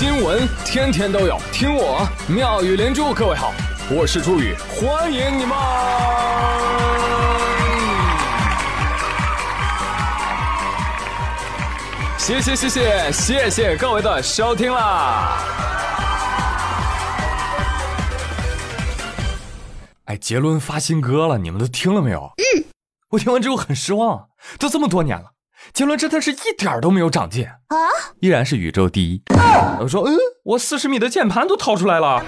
新闻天天都有，听我妙语连珠。各位好，我是朱宇，欢迎你们！谢谢谢谢谢谢各位的收听啦！哎，杰伦发新歌了，你们都听了没有？嗯，我听完之后很失望，都这么多年了。杰伦真的是一点都没有长进啊，依然是宇宙第一。我说，嗯，我四十米的键盘都掏出来了，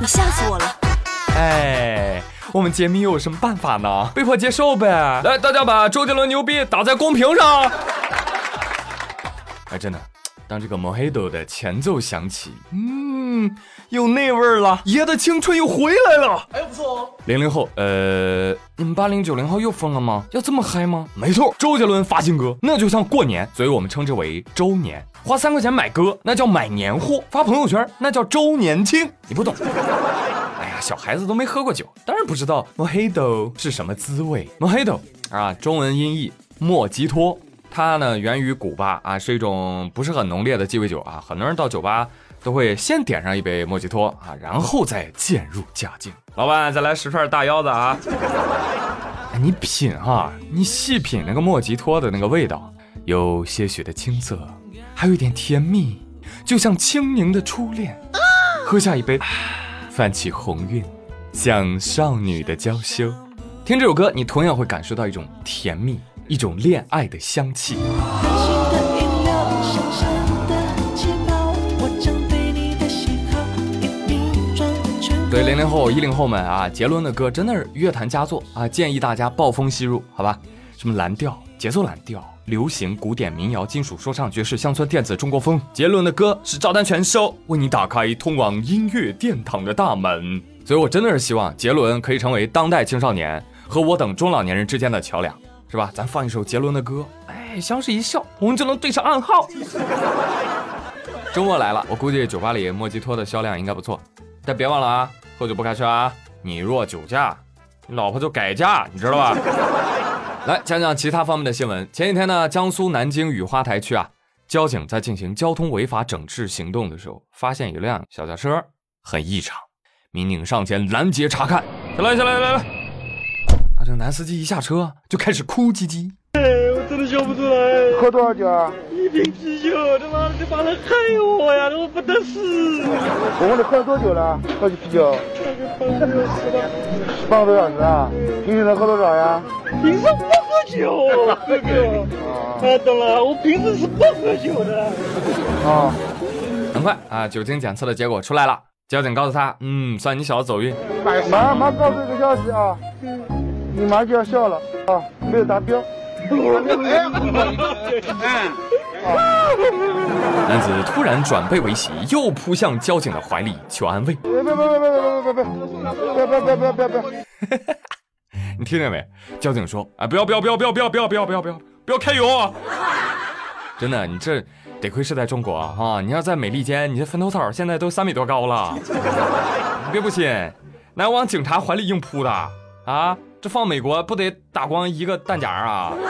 你吓死我了！哎，我们杰米有什么办法呢？被迫接受呗。来，大家把周杰伦牛逼打在公屏上。哎，真的。当这个 Mojito 的前奏响起，嗯，有那味儿了，爷的青春又回来了，哎，不错哦。零零后，呃，你们八零九零后又疯了吗？要这么嗨吗？没错，周杰伦发新歌，那就像过年，所以我们称之为周年。花三块钱买歌，那叫买年货；发朋友圈，那叫周年庆。你不懂？哎呀，小孩子都没喝过酒，当然不知道 Mojito 是什么滋味。Mojito 啊，中文音译莫吉托。它呢源于古巴啊，是一种不是很浓烈的鸡尾酒啊。很多人到酒吧都会先点上一杯莫吉托啊，然后再渐入佳境。老板，再来十串大腰子啊！哎，你品哈，你细品那个莫吉托的那个味道，有些许的青涩，还有一点甜蜜，就像轻盈的初恋。喝下一杯，泛起红晕，像少女的娇羞。听这首歌，你同样会感受到一种甜蜜。一种恋爱的香气。对零零后、一零后们啊，杰伦的歌真的是乐坛佳作啊！建议大家暴风吸入，好吧？什么蓝调、节奏蓝调、流行、古典、民谣、金属、说唱、爵士、乡村、电子、中国风，杰伦的歌是照单全收，为你打开通往音乐殿堂的大门。所以我真的是希望杰伦可以成为当代青少年和我等中老年人之间的桥梁。是吧？咱放一首杰伦的歌，哎，相视一笑，我们就能对上暗号。周末来了，我估计酒吧里莫吉托的销量应该不错。但别忘了啊，喝酒不开车啊！你若酒驾，你老婆就改嫁，你知道吧？来讲讲其他方面的新闻。前几天呢，江苏南京雨花台区啊，交警在进行交通违法整治行动的时候，发现一辆小轿车很异常，民警上前拦截查看，下来，下来，来来。这个男司机一下车就开始哭唧唧。哎，我真的笑不出来。喝多少酒啊？一瓶啤酒，他妈的这帮人害我呀，我不得死。我问你喝了多久了？喝啤酒？半个多小时了。半个多小时啊？平时能喝多少呀？平时不喝酒，喝酒。啊，懂了，我平时是不喝酒的。啊。很快啊，酒精检测的结果出来了，交警告诉他，嗯，算你小子走运。马上马上告诉你个消息啊。你马上就要笑了啊！没有达标。男子突然转背为袭，又扑向交警的怀里求安慰。别别别别别别别别别别别别别别！你听见没？交警说：“啊，不要不要不要不要不要不要不要不要不要不要开油！” 真的，你这得亏是在中国啊！你要在美利坚，你这坟头草现在都三米多高了。别不信，那往警察怀里硬扑的啊！这放美国不得打光一个弹夹啊！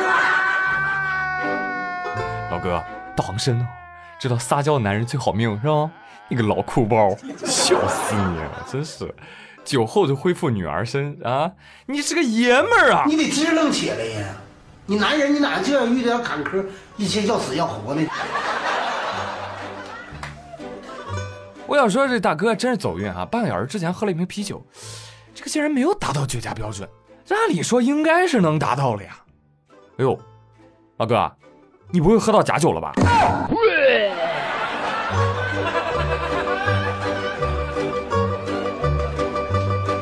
老哥，当身哦，知道撒娇的男人最好命是吧？你个老哭包，笑死你了，真是！酒后就恢复女儿身啊！你是个爷们儿啊！你得支棱起来呀！你男人你哪这样遇点坎坷，一些要死要活呢？我想说这大哥真是走运啊！半个小时之前喝了一瓶啤酒，这个竟然没有达到酒驾标准。按理说应该是能达到了呀！哎呦，老哥，你不会喝到假酒了吧？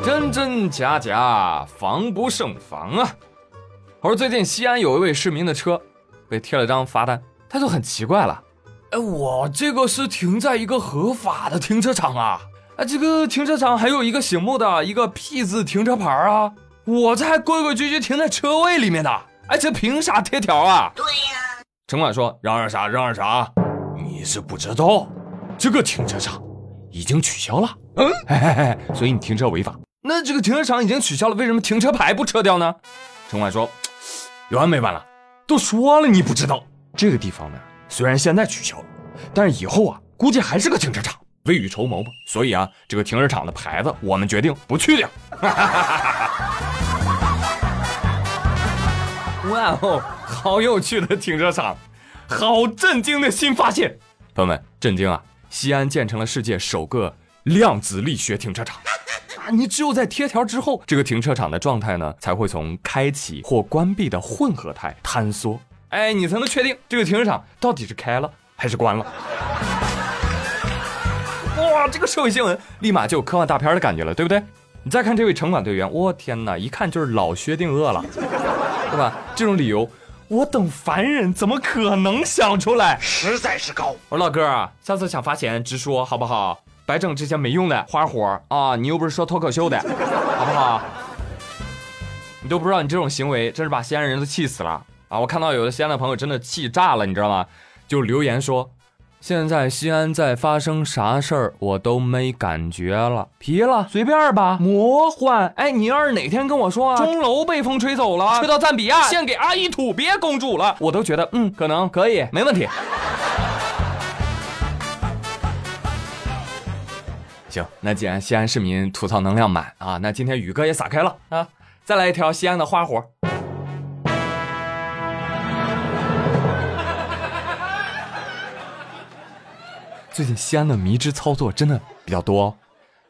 真真假假，防不胜防啊！而最近西安有一位市民的车被贴了张罚单，他就很奇怪了，哎，我这个是停在一个合法的停车场啊，啊，这个停车场还有一个醒目的一个 P 字停车牌啊。我这还规规矩矩停在车位里面的，哎，这凭啥贴条啊？对呀。城管说嚷嚷啥嚷嚷啥，你是不知道，这个停车场已经取消了。嗯，嘿嘿嘿，所以你停车违法。那这个停车场已经取消了，为什么停车牌不撤掉呢？城管说有完没完了？都说了你不知道，这个地方呢，虽然现在取消了，但是以后啊，估计还是个停车场。未雨绸缪嘛，所以啊，这个停车场的牌子我们决定不去掉。哇哦，好有趣的停车场，好震惊的新发现！朋友们，震惊啊！西安建成了世界首个量子力学停车场啊！你只有在贴条之后，这个停车场的状态呢，才会从开启或关闭的混合态坍缩，哎，你才能确定这个停车场到底是开了还是关了。哇，这个社会新闻立马就有科幻大片的感觉了，对不对？你再看这位城管队员，我天哪，一看就是老薛定谔了，对吧？这种理由，我等凡人怎么可能想出来？实在是高。我说老哥，下次想发钱直说好不好？白整这些没用的花活啊！你又不是说脱口秀的，好不好？你都不知道你这种行为真是把西安人都气死了啊！我看到有的西安的朋友真的气炸了，你知道吗？就留言说。现在西安在发生啥事儿，我都没感觉了，皮了，随便吧。魔幻，哎，你要是哪天跟我说钟楼被风吹走了，吹到赞比亚，献给阿依土别公主了，我都觉得嗯，可能可以，没问题。行，那既然西安市民吐槽能量满啊，那今天宇哥也撒开了啊，再来一条西安的花活。最近西安的迷之操作真的比较多哦。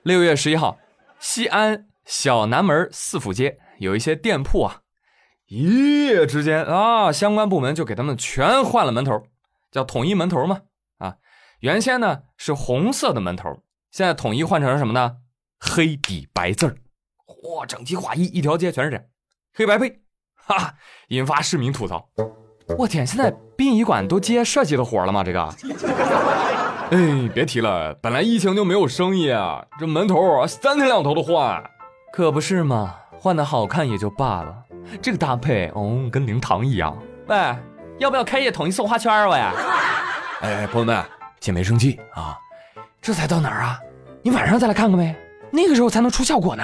六月十一号，西安小南门四府街有一些店铺啊，一夜之间啊，相关部门就给他们全换了门头，叫统一门头嘛啊。原先呢是红色的门头，现在统一换成了什么呢？黑底白字儿，嚯，整齐划一，一条街全是这样，黑白配，哈，引发市民吐槽。我天，现在殡仪馆都接设计的活了吗？这个？哎，别提了，本来疫情就没有生意啊，这门头三天两头的换，可不是嘛？换的好看也就罢了，这个搭配哦，跟灵堂一样。喂，要不要开业统一送花圈啊？喂，哎，朋友们，先别生气啊，这才到哪儿啊？你晚上再来看看呗，那个时候才能出效果呢。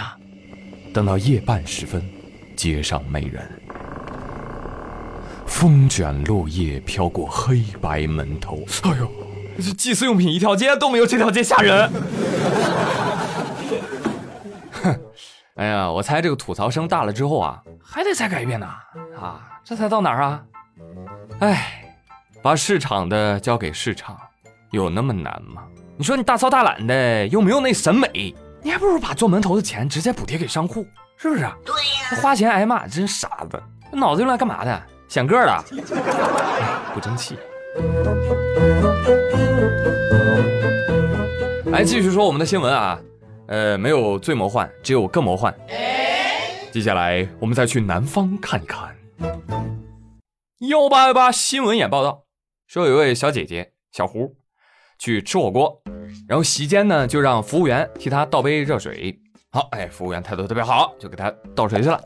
等到夜半时分，街上没人，风卷落叶飘过黑白门头，哎呦！这祭祀用品一条街都没有这条街吓人。哼，哎呀，我猜这个吐槽声大了之后啊，还得再改变呢。啊，这才到哪儿啊？哎，把市场的交给市场，有那么难吗？你说你大操大揽的，又没有那审美，你还不如把做门头的钱直接补贴给商户，是不是？对呀。花钱挨骂，真傻子，脑子用来干嘛的？显个的，不争气。来继续说我们的新闻啊，呃，没有最魔幻，只有更魔幻。接下来我们再去南方看一看。幺八幺八新闻眼报道说，有一位小姐姐小胡去吃火锅，然后席间呢就让服务员替她倒杯热水。好，哎，服务员态度特别好，就给她倒水去了。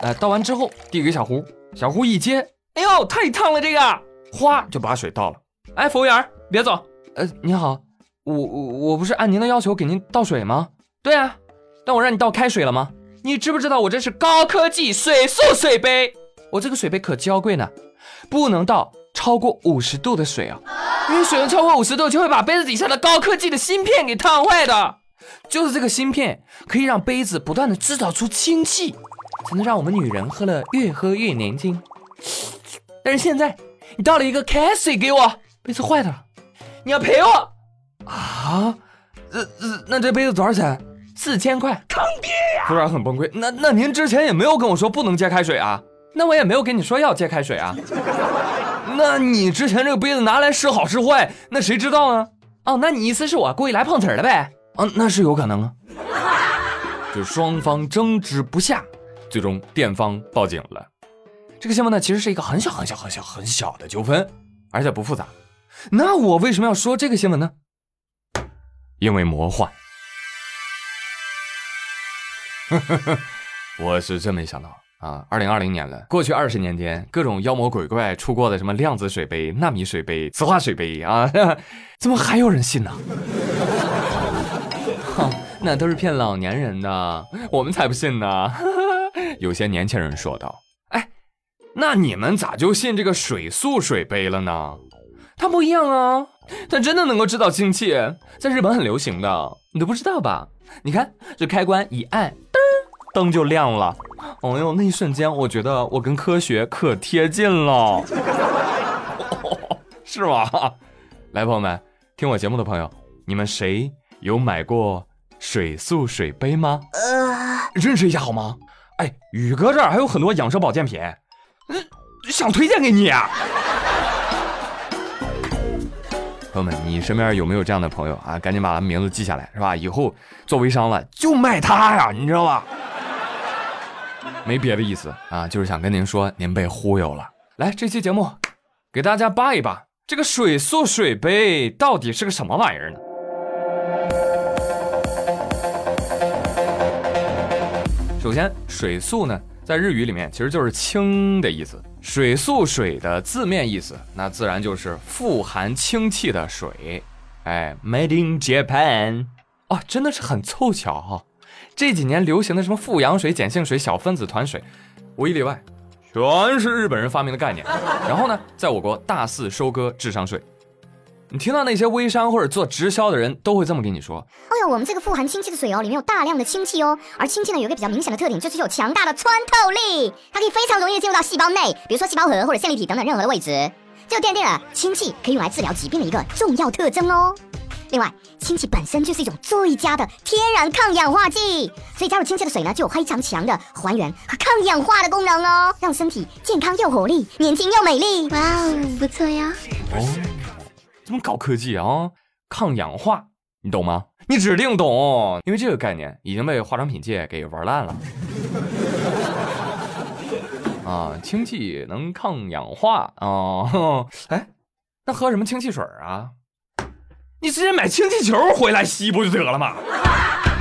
哎，倒完之后递给小胡，小胡一接，哎呦，太烫了这个。哗就把水倒了。哎，服务员，别走。呃，你好，我我我不是按您的要求给您倒水吗？对啊，但我让你倒开水了吗？你知不知道我这是高科技水速水杯？我这个水杯可娇贵呢，不能倒超过五十度的水啊，因为水温超过五十度就会把杯子底下的高科技的芯片给烫坏的。就是这个芯片可以让杯子不断的制造出氢气，才能让我们女人喝了越喝越年轻。但是现在。你倒了一个开水给我，杯子坏了，你要赔我啊？这这那这杯子多少钱？四千块，坑爹呀！突然很崩溃。那那您之前也没有跟我说不能接开水啊？那我也没有跟你说要接开水啊？那你之前这个杯子拿来是好是坏，那谁知道呢？哦，那你意思是我故意来碰瓷儿的呗？哦，那是有可能啊。就双方争执不下，最终店方报警了。这个新闻呢，其实是一个很小很小很小很小的纠纷，而且不复杂。那我为什么要说这个新闻呢？因为魔幻。我是真没想到啊！二零二零年了，过去二十年间，各种妖魔鬼怪出过的什么量子水杯、纳米水杯、磁化水杯啊，怎么还有人信呢？那都是骗老年人的，我们才不信呢！有些年轻人说道。那你们咋就信这个水素水杯了呢？它不一样啊，它真的能够制造氢气，在日本很流行的，你都不知道吧？你看这开关一按，噔，灯就亮了。哦呦，那一瞬间，我觉得我跟科学可贴近了，是吧？来，朋友们，听我节目的朋友，你们谁有买过水素水杯吗？呃，认识一下好吗？哎，宇哥这儿还有很多养生保健品，嗯，想推荐给你啊。朋友们，你身边有没有这样的朋友啊？赶紧把他名字记下来，是吧？以后做微商了就卖他呀，你知道吧？没别的意思啊，就是想跟您说，您被忽悠了。来，这期节目给大家扒一扒，这个水素水杯到底是个什么玩意儿呢？首先，水素呢，在日语里面其实就是氢的意思。水素水的字面意思，那自然就是富含氢气的水。哎，Made in Japan，哦，真的是很凑巧哈。这几年流行的什么富氧水、碱性水、小分子团水，无一例外，全是日本人发明的概念。然后呢，在我国大肆收割智商税。你听到那些微商或者做直销的人都会这么跟你说：“哎呦，我们这个富含氢气的水哦，里面有大量的氢气哦。而氢气呢，有一个比较明显的特点，就是有强大的穿透力，它可以非常容易进入到细胞内，比如说细胞核或者线粒体等等任何的位置，就奠定了氢气可以用来治疗疾病的一个重要特征哦。另外，氢气本身就是一种最佳的天然抗氧化剂，所以加入氢气的水呢，就有非常强的还原和抗氧化的功能哦，让身体健康又活力，年轻又美丽。哇哦，不错呀。哦。这么高科技啊，抗氧化，你懂吗？你指定懂，因为这个概念已经被化妆品界给玩烂了。啊，氢气能抗氧化啊？哎，那喝什么氢气水啊？你直接买氢气球回来吸不就得了吗？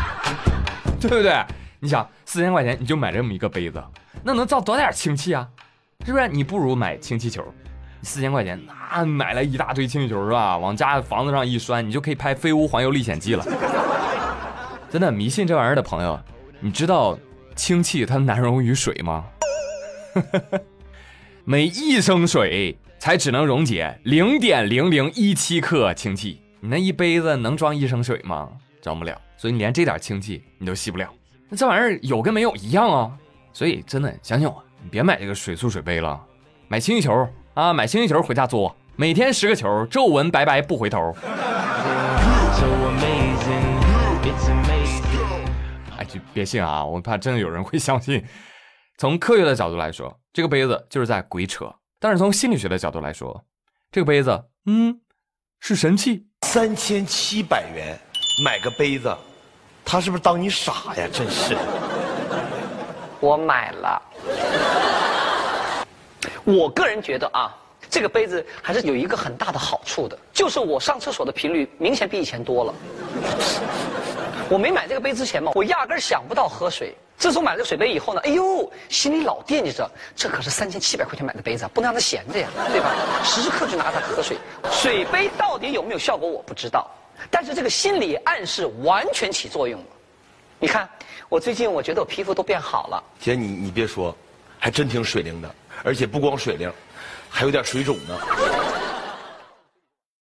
对不对？你想，四千块钱你就买这么一个杯子，那能造多点氢气啊？是不是？你不如买氢气球。四千块钱，那买了一大堆氢气球是吧？往家房子上一拴，你就可以拍《飞屋环游历险记》了。真的迷信这玩意儿的朋友，你知道氢气它难溶于水吗？每一升水才只能溶解零点零零一七克氢气，你那一杯子能装一升水吗？装不了，所以你连这点氢气你都吸不了。那这玩意儿有跟没有一样啊！所以真的相信我，你别买这个水素水杯了，买氢气球。啊，买星星球回家做，每天十个球，皱纹白白不回头。哎，就别信啊，我怕真的有人会相信。从科学的角度来说，这个杯子就是在鬼扯；但是从心理学的角度来说，这个杯子，嗯，是神器。三千七百元买个杯子，他是不是当你傻呀？真是。我买了。我个人觉得啊，这个杯子还是有一个很大的好处的，就是我上厕所的频率明显比以前多了。我没买这个杯之前嘛，我压根儿想不到喝水。自从买这个水杯以后呢，哎呦，心里老惦记着，这可是三千七百块钱买的杯子，不能让它闲着呀，对吧？时时刻就拿它喝水。水杯到底有没有效果我不知道，但是这个心理暗示完全起作用了。你看，我最近我觉得我皮肤都变好了。姐，你你别说，还真挺水灵的。而且不光水灵，还有点水肿呢。